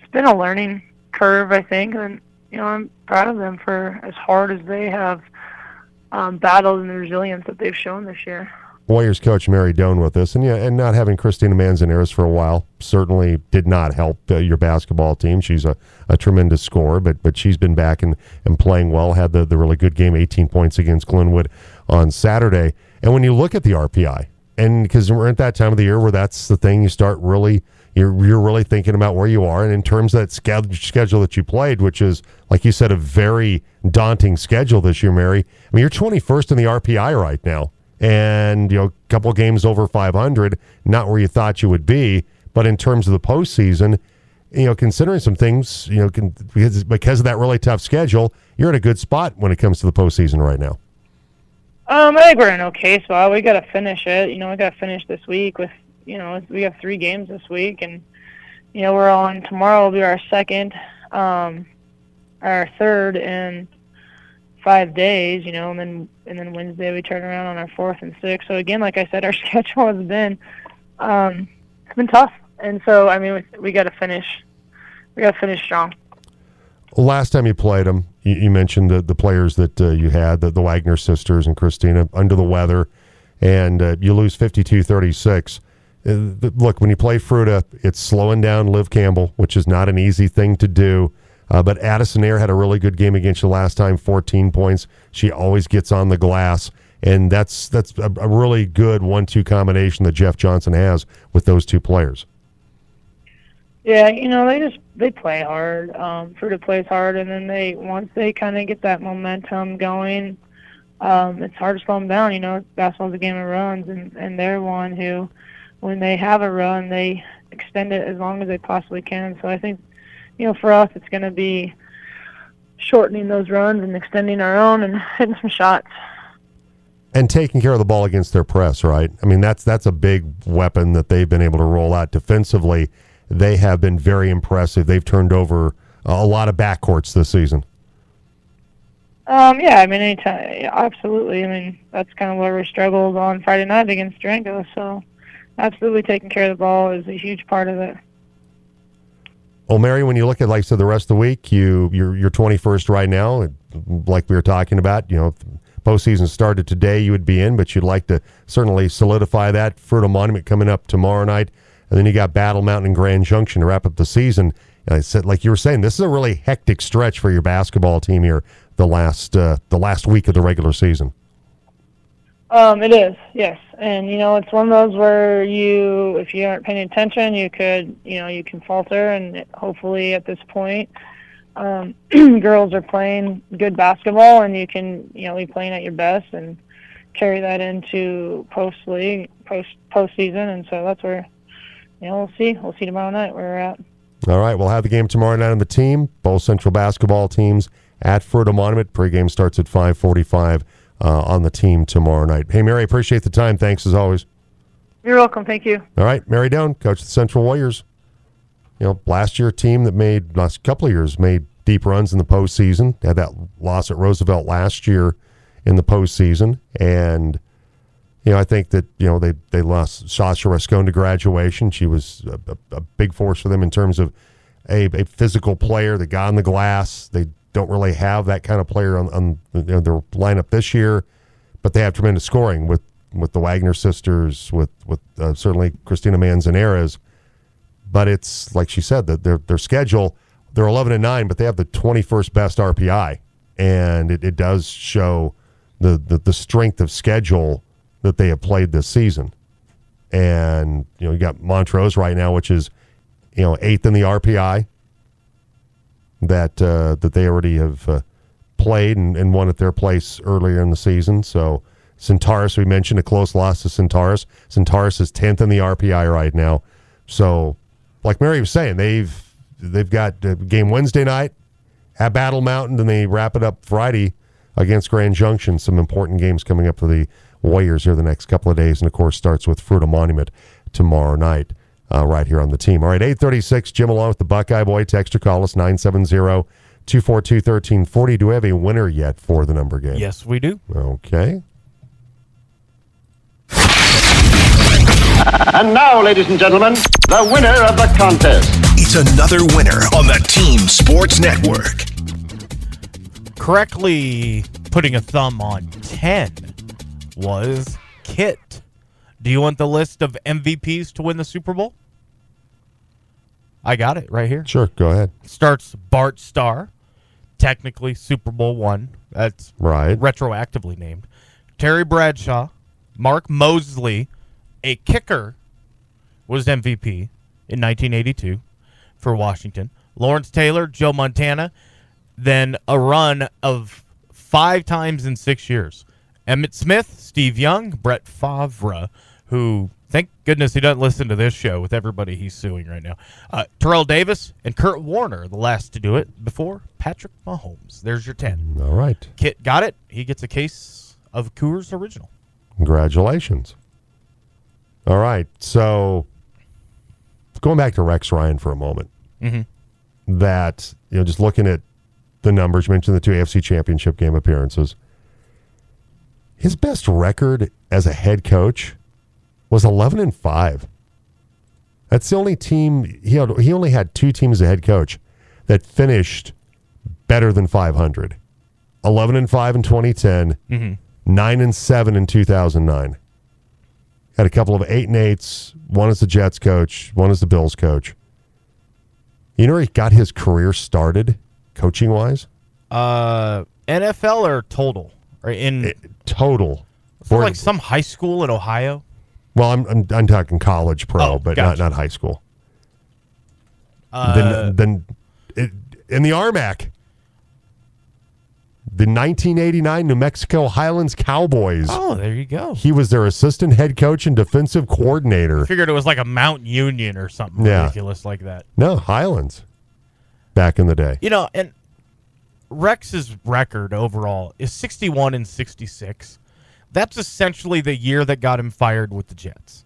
it's been a learning curve, I think, and you know I'm proud of them for as hard as they have um, battled and the resilience that they've shown this year. Warriors coach Mary Doan with us, and yeah, and not having Christina Manzanares for a while certainly did not help uh, your basketball team. She's a, a tremendous scorer, but but she's been back and, and playing well. Had the, the really good game, 18 points against Glenwood on Saturday. And when you look at the RPI, and because we're at that time of the year where that's the thing, you start really you're you're really thinking about where you are, and in terms of that schedule that you played, which is like you said, a very daunting schedule this year, Mary. I mean, you're 21st in the RPI right now and you know, a couple games over 500, not where you thought you would be. But in terms of the postseason, you know, considering some things, you know, can, because because of that really tough schedule, you're in a good spot when it comes to the postseason right now. Um, I think we're in okay spot. We got to finish it. You know, we got to finish this week with, you know, we have three games this week, and you know, we're on tomorrow will be our second, um, our third, in five days, you know, and then and then Wednesday we turn around on our fourth and sixth. So again, like I said, our schedule has been um, it's been tough, and so I mean we, we got to finish we got to finish strong. Last time you played them, you, you mentioned the the players that uh, you had, the, the Wagner sisters and Christina, under the weather, and uh, you lose 52-36. Uh, look, when you play Fruita, it's slowing down Liv Campbell, which is not an easy thing to do. Uh, but Addison Air had a really good game against you last time, 14 points. She always gets on the glass, and that's that's a, a really good one-two combination that Jeff Johnson has with those two players. Yeah, you know they just they play hard. Um, Fruita plays hard, and then they once they kind of get that momentum going, um, it's hard to slow them down. You know, basketball's a game of runs, and and they're one who, when they have a run, they extend it as long as they possibly can. So I think you know, for us, it's going to be shortening those runs and extending our own and hitting some shots. And taking care of the ball against their press, right? I mean, that's that's a big weapon that they've been able to roll out defensively. They have been very impressive. They've turned over a lot of backcourts this season. Um, yeah, I mean, anytime, absolutely. I mean, that's kind of where we struggled on Friday night against Durango. So, absolutely, taking care of the ball is a huge part of it. Well, Mary, when you look at like so the rest of the week, you you're you're 21st right now, like we were talking about. You know, postseason started today, you would be in, but you'd like to certainly solidify that. Fruita Monument coming up tomorrow night, and then you got Battle Mountain and Grand Junction to wrap up the season. And I said, like you were saying, this is a really hectic stretch for your basketball team here the last uh, the last week of the regular season. Um, it is, yes. And you know, it's one of those where you, if you aren't paying attention, you could, you know, you can falter. And hopefully, at this point, um, girls are playing good basketball, and you can, you know, be playing at your best and carry that into post league, post postseason. And so that's where, you know, we'll see. We'll see tomorrow night where we're at. All right, we'll have the game tomorrow night on the team. Both Central basketball teams at Fruita Monument. Pregame starts at five forty-five uh, on the team tomorrow night. Hey, Mary, appreciate the time. Thanks as always. You're welcome. Thank you. All right, Mary Down, coach of the Central Warriors. You know, last year team that made last couple of years made deep runs in the postseason. Had that loss at Roosevelt last year in the postseason, and you know I think that you know they they lost Sasha Rascon to graduation. She was a, a, a big force for them in terms of a, a physical player that got on the glass. They don't really have that kind of player on, on you know, their lineup this year, but they have tremendous scoring with, with the Wagner sisters, with with uh, certainly Christina Manzanares. But it's like she said that their their schedule they're eleven and nine, but they have the twenty first best RPI, and it, it does show the, the the strength of schedule that they have played this season. And you know you got Montrose right now, which is you know eighth in the RPI that uh, that they already have uh, played and, and, won at their place earlier in the season. So Centaurus, we mentioned a close loss to Centaurus. Centaurus is tenth in the RPI right now. So, like Mary was saying, they've they've got a game Wednesday night at Battle Mountain, and they wrap it up Friday against Grand Junction. Some important games coming up for the Warriors here the next couple of days, and of course starts with Fruita Monument tomorrow night uh, right here on the team. All right, 836, Jim along with the Buckeye Boy. Text or call us 970 242 1340. Do we have a winner yet for the number game? Yes, we do. Okay. And now, ladies and gentlemen, the winner of the contest. It's another winner on the Team Sports Network. Correctly putting a thumb on 10 was Kit Do you want the list of MVPs to win the Super Bowl? I got it right here. Sure, go ahead. Starts Bart Starr, technically Super Bowl one. That's Right. retroactively named. Terry Bradshaw, Mark Moseley, a kicker, was MVP in 1982 for Washington. Lawrence Taylor, Joe Montana, then a run of five times in six years. Emmitt Smith, Steve Young, Brett Favre, who thank goodness he doesn't listen to this show with everybody he's suing right now. Uh, Terrell Davis and Kurt Warner, the last to do it before Patrick Mahomes. There's your 10. All right. Kit got it. He gets a case of Coors Original. Congratulations. All right. So going back to Rex Ryan for a moment, Mhm. that, you know, just looking at the numbers, you mentioned the two AFC championship game appearances. His best record as a head coach was 11 and 5. That's the only team he had, he only had two teams as a head coach that finished better than 500. 11 and 5 in 2010, Mhm. 9 and 7 in 2009. Had a couple of 8 and 8s, one as the Jets coach, one as the Bills coach. You know where he got his career started coaching wise? Uh, NFL or total? Or in Total. for like some high school in Ohio? Well, I'm, I'm I'm talking college pro, Oh, but gotcha. not not high school. Uh, then then it, in the RMAC, the 1989 New Mexico Highlands Cowboys. Oh, there you go. He was their assistant head coach and defensive coordinator. I Figured it was like a Mount Union or something Yeah. ridiculous like that. No, Highlands. Back in the day. You know, and Rex's record overall is 61 and 66. That's essentially the year that got him fired with the Jets.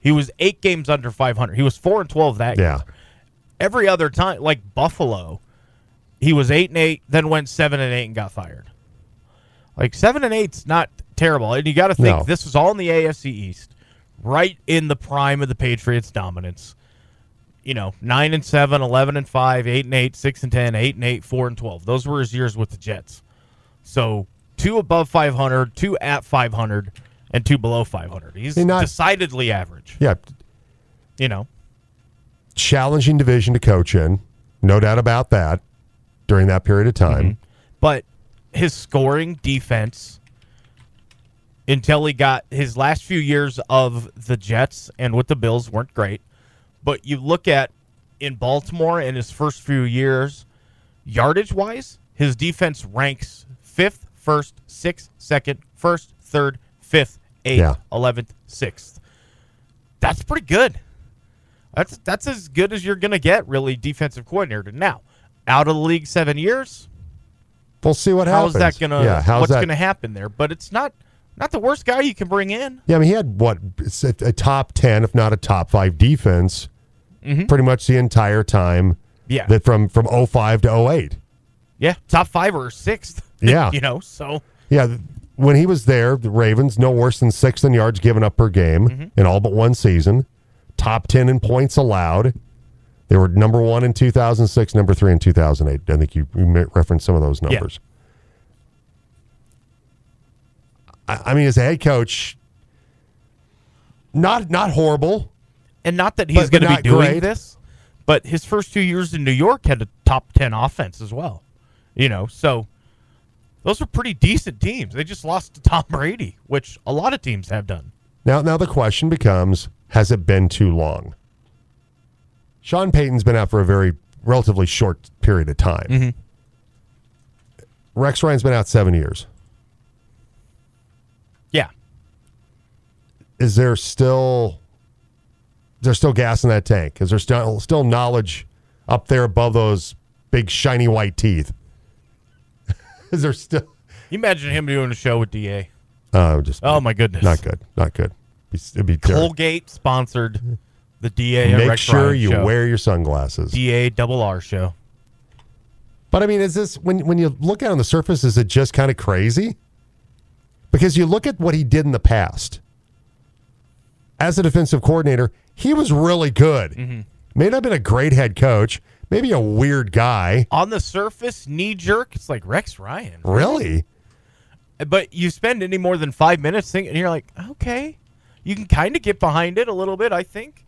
He was eight games under 500. He was four and 12 that Yeah. year. Every other time, like Buffalo, he was eight and eight, then went seven and eight and got fired. Like seven and eight's not terrible, and you got to think No. this was all in the AFC East, right in the prime of the Patriots' dominance. You know, nine and seven, 11 and five, eight and eight, six and 10, eight and eight, four and twelve. Those were his years with the Jets. So two above five hundred, two at five hundred, and two below five hundred. He's not- decidedly average. Yeah. You know, Challenging division to coach in. No doubt about that during that period of time. Mm-hmm. but his scoring defense until he got his last few years of the Jets and with the Bills weren't great. But you look at in Baltimore in his first few years, yardage wise, his defense ranks fifth, first, sixth, second, first, third, fifth, eighth, Yeah. eleventh, sixth. That's pretty good. That's that's as good as you're gonna get, really, defensive coordinator. Now, out of the league seven years, We'll see what how's happens. that gonna Yeah, how's what's that? gonna happen there? But it's not not the worst guy you can bring in. Yeah, I mean, he had what a, a top ten, if not a top five defense, pretty much the entire time. Mm-hmm. Yeah. that from from 05 to 08. Yeah, top five or sixth. Yeah. you know. So Yeah, when he was there, the Ravens no worse than sixth in yards given up per game Mm-hmm. in all but one season. Top ten in points allowed. They were number one in 2006, number three in 2008. I think you, you referenced some of those numbers. I, I mean, as a head coach, not not horrible. And not that he's going to be doing great. this, but his first two years in New York had a top ten offense as well. You know, so those were pretty decent teams. They just lost to Tom Brady, which a lot of teams have done. Now, now the question becomes: Has it been too long? Sean Payton's been out for a very relatively short period of time. Mm-hmm. Rex Ryan's been out seven years. Yeah, Is there still is there still gas in that tank? Is there still still knowledge up there above those big shiny white teeth? is there still? you imagine him doing a show with Da. Uh, just Oh my goodness, not good, not good. It'd be terrible. Colgate sponsored the Da. Make sure you show. wear your sunglasses. Da double R show. But I mean, is this when when you look at it on the surface, is it just kind of crazy? Because you look at what he did in the past. As a defensive coordinator, he was really good. Mm-hmm. May not have been a great head coach, maybe a weird guy. On the surface, knee jerk. It's like Rex Ryan. Really? But you spend any more than five minutes thinking, and you're like, okay, you can kind of get behind it a little bit. I think.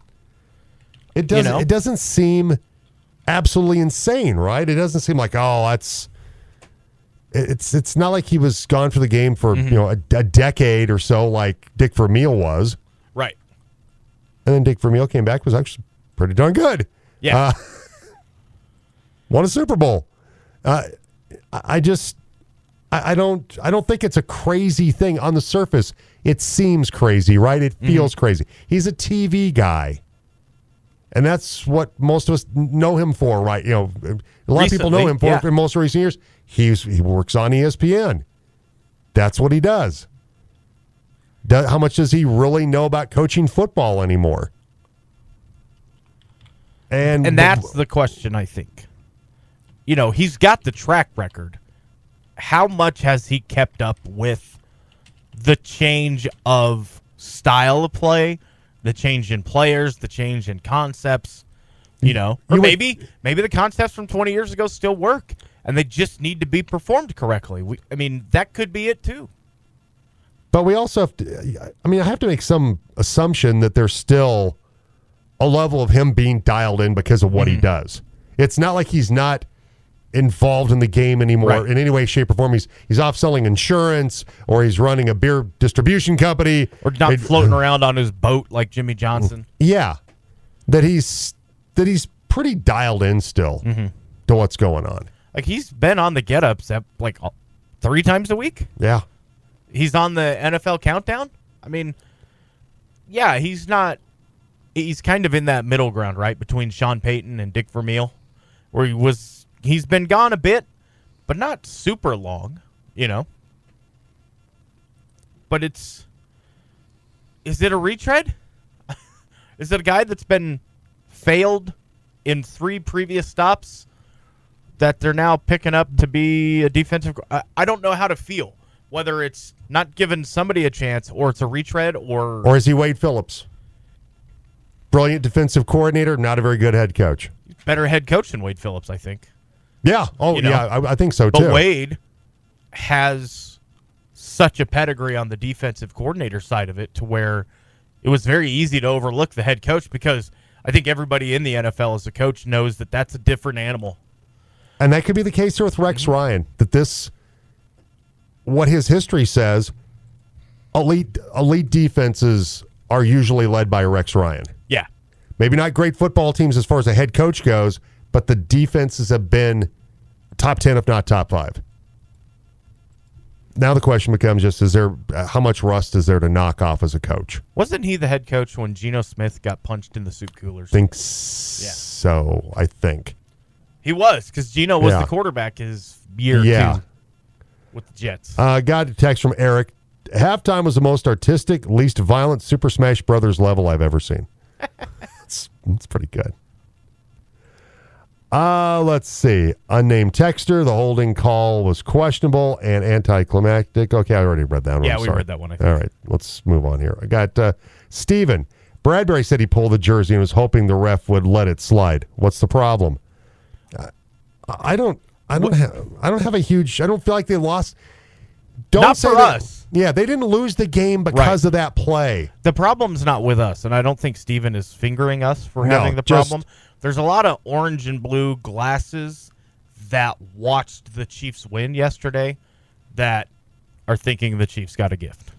It doesn't. know? It doesn't seem absolutely insane, right? It doesn't seem like oh, that's. It's it's not like he was gone for the game for Mm-hmm. you know a, a decade or so, like Dick Vermeil was, Right. And then Dick Vermeil came back was actually pretty darn good. Yeah. Uh, won a Super Bowl. Uh, I just I, I don't I don't think it's a crazy thing on the surface. It seems crazy, right? It feels crazy. He's a TV guy. And that's what most of us know him for, right? You know, a lot of people know him for yeah. in most recent years. He's he works on ESPN. That's what he does. Do- how much does he really know about coaching football anymore? And And that's the question, I think. You know, he's got the track record. How much has he kept up with the change of style of play, the change in players, the change in concepts? You know, or maybe maybe the concepts from 20 years ago still work, and they just need to be performed correctly. We, I mean, that could be it too. But we also have to, I mean, I have to make some assumption that there's still a level of him being dialed in because of what he hmm. does. It's not like he's not involved in the game anymore Right. in any way, shape, or form. He's he's off selling insurance or he's running a beer distribution company Or not It- floating around on his boat like Jimmy Johnson. Yeah, that he's that he's pretty dialed in still mm-hmm. to what's going on. Like he's been on the get ups like three times a week. Yeah, he's on the NFL countdown. I mean, yeah, he's not. He's kind of in that middle ground, right, between Sean Payton and Dick Vermeil, where he was. He's been gone a bit, but not super long, you know. But it's. Is it a retread? is it a guy that's been failed in three previous stops that they're now picking up to be a defensive? I, I don't know how to feel whether it's not giving somebody a chance or it's a retread or, or is he Wade Phillips? Brilliant defensive coordinator, not a very good head coach. better head coach than Wade Phillips, I think. Yeah. Oh, You know? yeah. I, I think so too. But. Wade has such a pedigree on the defensive coordinator side of it to where it was very easy to overlook the head coach because I think everybody in the NFL as a coach knows that that's a different animal. And that could be the case here with Rex Mm-hmm. Ryan. That this, what his history says, elite elite defenses are usually led by Rex Ryan. Yeah. Maybe not great football teams as far as a head coach goes, but the defenses have been top ten, if not top five. Now the question becomes just: Is there uh, how much rust is there to knock off as a coach? Wasn't he the head coach when Geno Smith got punched in the soup coolers? Think so. I think. He was because Geno was Yeah. the quarterback his year Yeah. two with the Jets. Uh, got a text from Eric. Halftime was the most artistic, least violent Super Smash Brothers level I've ever seen. it's, it's pretty good. Uh, let's see. Unnamed texter. The holding call was questionable and anticlimactic. Okay, I already read that one. Yeah, I'm we sorry. read that one, I think. All right, let's move on here. I got uh, Steven. Bradberry said he pulled the jersey and was hoping the ref would let it slide. What's the problem? I, I don't. I don't have. I don't have a huge. I don't feel like they lost. Don't Not say for that- us. Yeah, they didn't lose the game because of that play. The problem's not with us, and I don't think Steven is fingering us for No, having the just- problem. There's a lot of orange and blue glasses that watched the Chiefs win yesterday that are thinking the Chiefs got a gift.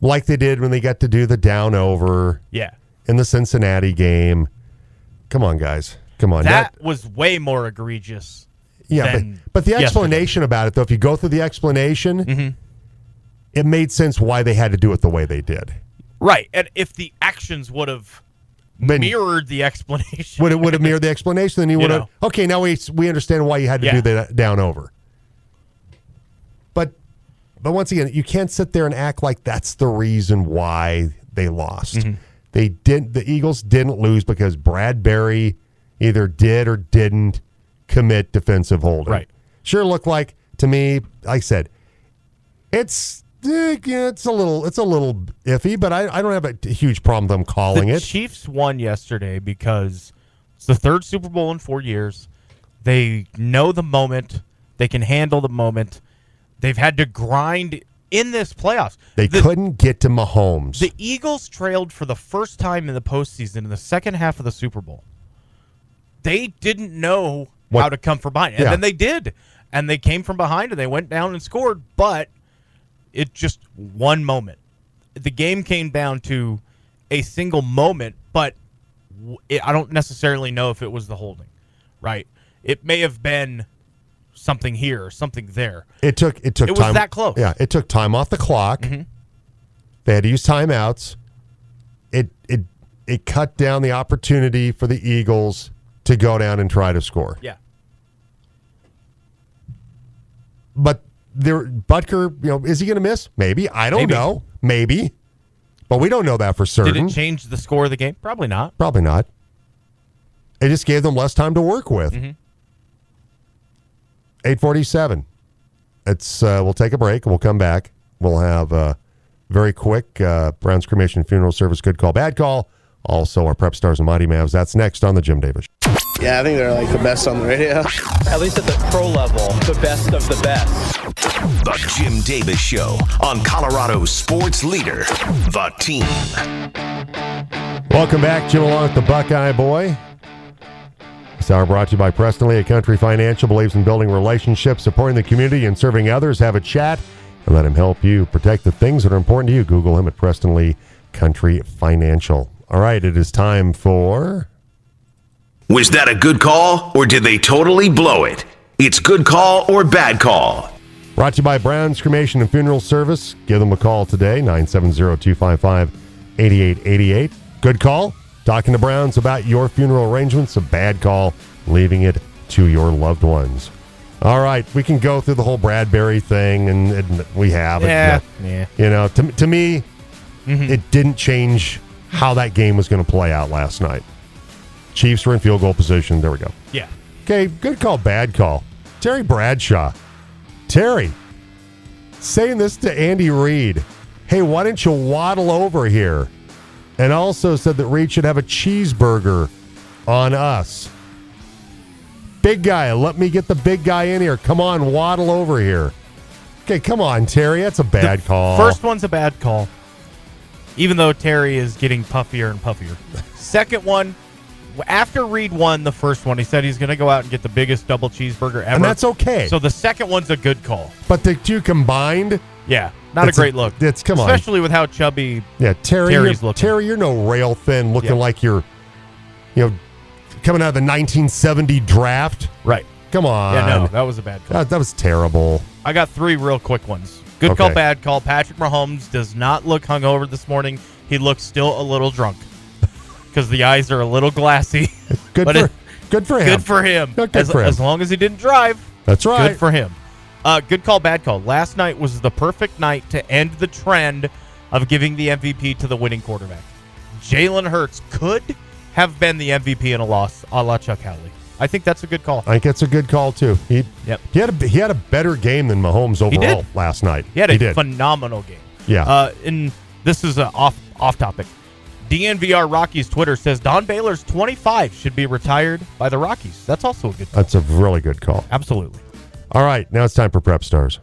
Like they did when they got to do the down over Yeah. in the Cincinnati game. Come on, guys. Come on. That was way more egregious. Yeah, but, but the yesterday. explanation about it, though, if you go through the explanation, Mm-hmm. it made sense why they had to do it the way they did. Right. And if the actions would have Been- mirrored the explanation. Would it would have mirrored the explanation? Then you You would have. Okay, now we we understand why you had to Yeah. do that down over. But but once again, you can't sit there and act like that's the reason why they lost. Mm-hmm. They didn't. The Eagles didn't lose because Bradberry either did or didn't commit defensive holding. Right. Sure looked like to me. Like I said, it's eh, it's a little it's a little iffy, but I, I don't have a huge problem with them calling the it. Chiefs won yesterday because it's the third Super Bowl in four years. They know the moment. They can handle the moment. They've had to grind in this playoffs. They the, couldn't get to Mahomes. The Eagles trailed for the first time in the postseason in the second half of the Super Bowl. They didn't know What- how to come from behind, and Yeah. then they did, and they came from behind and they went down and scored. But it just one moment. The game came down to a single moment, but it, I don't necessarily know if it was the holding. Right? It may have been something here or something there. It took it took It was that close. Mm-hmm. Yeah, it took time off the clock. They had to use timeouts. It it it cut down the opportunity for the Eagles to go down and try to score. Yeah. But there, Butker, you know, is he going to miss? Maybe. I don't Maybe. know. Maybe. But we don't know that for certain. Did it change the score of the game? Probably not. Probably not. It just gave them less time to work with. Mm-hmm. 847. It's uh, we'll take a break we'll come back. We'll have uh, very quick uh, Brown's cremation funeral service. Good call, bad call. Also, our prep stars and mighty Mavs. That's next on the Jim Davis. Show. Yeah, I think they're like the best on the radio. At least at the pro level, the best of the best. The Jim Davis Show on Colorado's sports leader, The Team. Welcome back, Jim, along with the Buckeye Boy. This hour brought to you by Preston Lee, a country financial believes in building relationships, supporting the community, and serving others. Have a chat and let him help you protect the things that are important to you. Google him at Preston Lee Country Financial. All right, it is time for. Was that a good call or did they totally blow it? It's good call or bad call. Brought to you by Brown's Cremation and Funeral Service. Give them a call today, 970 255 8888. Good call. Talking to Browns about your funeral arrangements. A bad call, leaving it to your loved ones. All right, we can go through the whole Bradberry thing, and, and we have. Yeah, It, yeah. You know, to, to me, Mm-hmm. it didn't change how that game was going to play out last night. Chiefs were in field goal position. There we go. Yeah. Okay, good call, bad call. Terry Bradshaw. Terry, saying this to Andy Reid. Hey, why don't you waddle over here? And also said that Reid should have a cheeseburger on us. Big guy, let me get the big guy in here. Come on, waddle over here. Okay, come on, Terry. That's a bad The call. First one's a bad call, even though Terry is getting puffier and puffier. Second one, after Reid won the first one, he said he's going to go out and get the biggest double cheeseburger ever. And that's okay. So the second one's a good call. but the two combined, Yeah, not a great look. it's- come on. especially with how chubby. Yeah, Terry, Terry's you're, looking. Terry, you're no rail thin, looking Yeah. like you're, you know, coming out of the 1970 draft. Right. Come on. Yeah, no, that was a bad call. that, that was terrible. I got three real quick ones. Good Okay. call, bad call. Patrick Mahomes does not look hungover this morning. He looks still a little drunk because the eyes are a little glassy. Good But for it- good for him. Good for him. Good as, for him. as long as he didn't drive. That's right. Good for him. Uh, good call, bad call. Last night was the perfect night to end the trend of giving the MVP to the winning quarterback. Jalen Hurts could have been the MVP in a loss, a la Chuck Howley. I think that's a good call. I think it's a good call too. He Yep. he had a he had a better game than Mahomes overall last night. He had a phenomenal game. Yeah. Uh, and this is a off off topic. DNVR Rockies Twitter says Don Baylor's 25 should be retired by the Rockies. That's also a good call. That's a really good call. Absolutely. All right, now it's time for prep stars.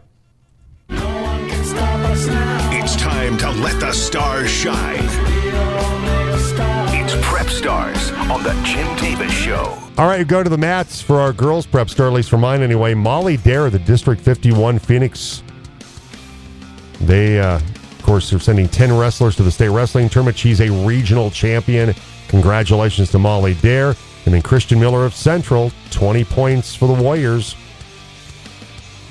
It's time to let the stars shine. It's Prep Stars on The Jim Davis Show. All right, go to the mats for our girls prep star, at least for mine anyway. Molly Dare, the District 51 Phoenix. They, uh, of course, are sending 10 wrestlers to the state wrestling tournament. She's a regional champion. Congratulations to Molly Dare. And then Christian Miller of Central, 20 points for the Warriors.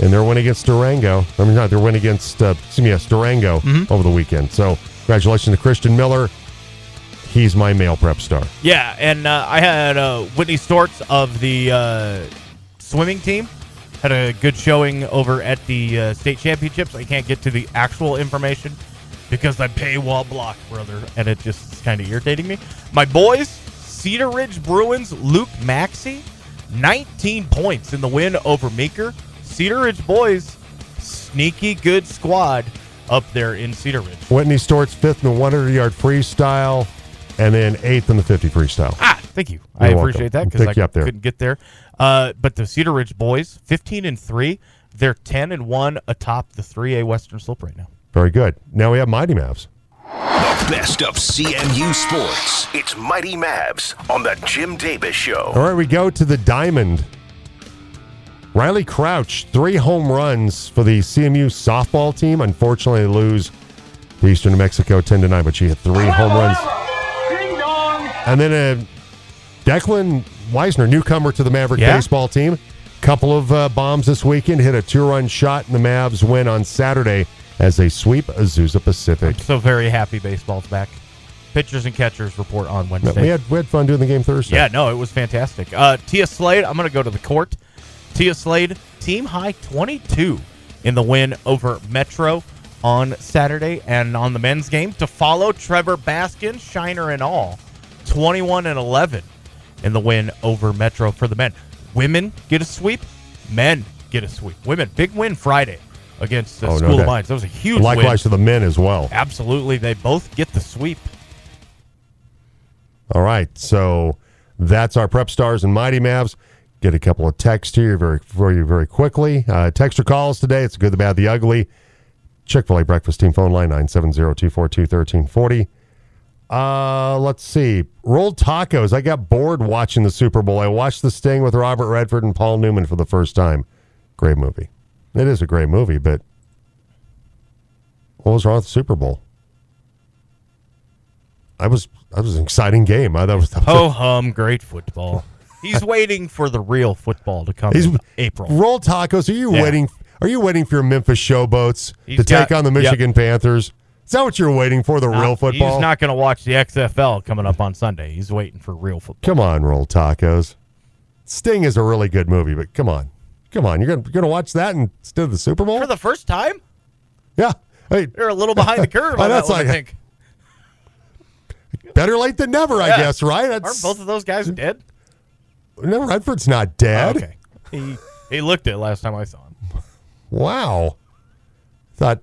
And their win against Durango. I mean, not their win against, uh, excuse me, yes, Durango over the weekend. So, congratulations to Christian Miller. He's my male prep star. Yeah, and uh, I had uh, Whitney Storts of the uh, swimming team had a good showing over at the uh, state championships. I can't get to the actual information because I paywall block, brother, and it just is kind of irritating me. My boys, Cedar Ridge Bruins, Luke Maxey, 19 points in the win over Meeker. Cedar Ridge boys, sneaky good squad up there in Cedar Ridge. Whitney Stort's fifth in the 100 yard freestyle, and then eighth in the 50 freestyle. Ah, thank you. I You're appreciate welcome. that because I you up there. couldn't get there. Uh, but the Cedar Ridge boys, fifteen and three, They're 10 and 1 atop the 3A Western Slope right now. Very good. Now we have Mighty Mavs. The best of CMU sports. It's Mighty Mavs on the Jim Davis Show. All right, we go to the Diamond. Riley Crouch, three home runs for the CMU softball team. Unfortunately, they lose to Eastern New Mexico 10 to 9, but she hit three home runs. And then uh, Declan Weisner, newcomer to the Maverick Yeah. baseball team. Couple of uh, bombs this weekend, hit a two run shot, and the Mavs win on Saturday as they sweep Azusa Pacific. So very happy baseball's back. Pitchers and catchers report on Wednesday. We had, we had fun doing the game Thursday. Yeah, no, it was fantastic. Uh, Tia Slade, I'm going to go to the court. Tia Slade, team high 22 in the win over Metro on Saturday. And on the men's game, to follow Trevor Baskin, Shiner and all, 21 and 11 in the win over Metro for the men. Women get a sweep, men get a sweep. Women, big win Friday against the Oh, no School of doubt. Mines. That was a huge Likewise win. to the men as well. Absolutely. They both get the sweep. All right, so that's our prep stars and mighty Mavs. Get a couple of texts here very for you very quickly. Uh, text or calls today. It's good, the bad, the ugly. Chick Fil A breakfast team phone line 970-242-1340. Uh, let's see. Rolled tacos. I got bored watching the Super Bowl. I watched The Sting with Robert Redford and Paul Newman for the first time. Great movie. It is a great movie, but what was wrong with the Super Bowl? I was that was an exciting game. I, that was, was Ho hum, great football. He's waiting for the real football to come He's in April. Roll tacos. Are you Yeah. waiting? Are you waiting for your Memphis Showboats He's to take on the yep. Michigan Panthers? Is that what you're waiting for? The real football? He's not going to watch the XFL coming up on Sunday. He's waiting for real football. Come on, roll tacos. Sting is a really good movie, but come on, come on. You're gonna you're gonna watch that instead of the Super Bowl? For the first time, yeah. Hey, they're a little behind the curve on that that's one, I like- think. better late than never, I guess. Right? Aren't both of those guys dead? no. Redford's not dead. Oh, okay. He he looked it last time I saw him. Wow. Thought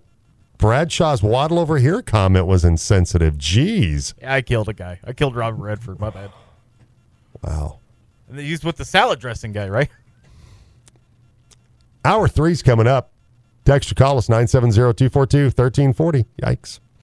Bradshaw's waddle over here comment was insensitive. Jeez. Yeah, I killed a guy. I killed Robert Redford. My bad. Wow. And he's with the salad dressing guy, right? Hour three's coming up. Text or call us 970 242 1340. Yikes.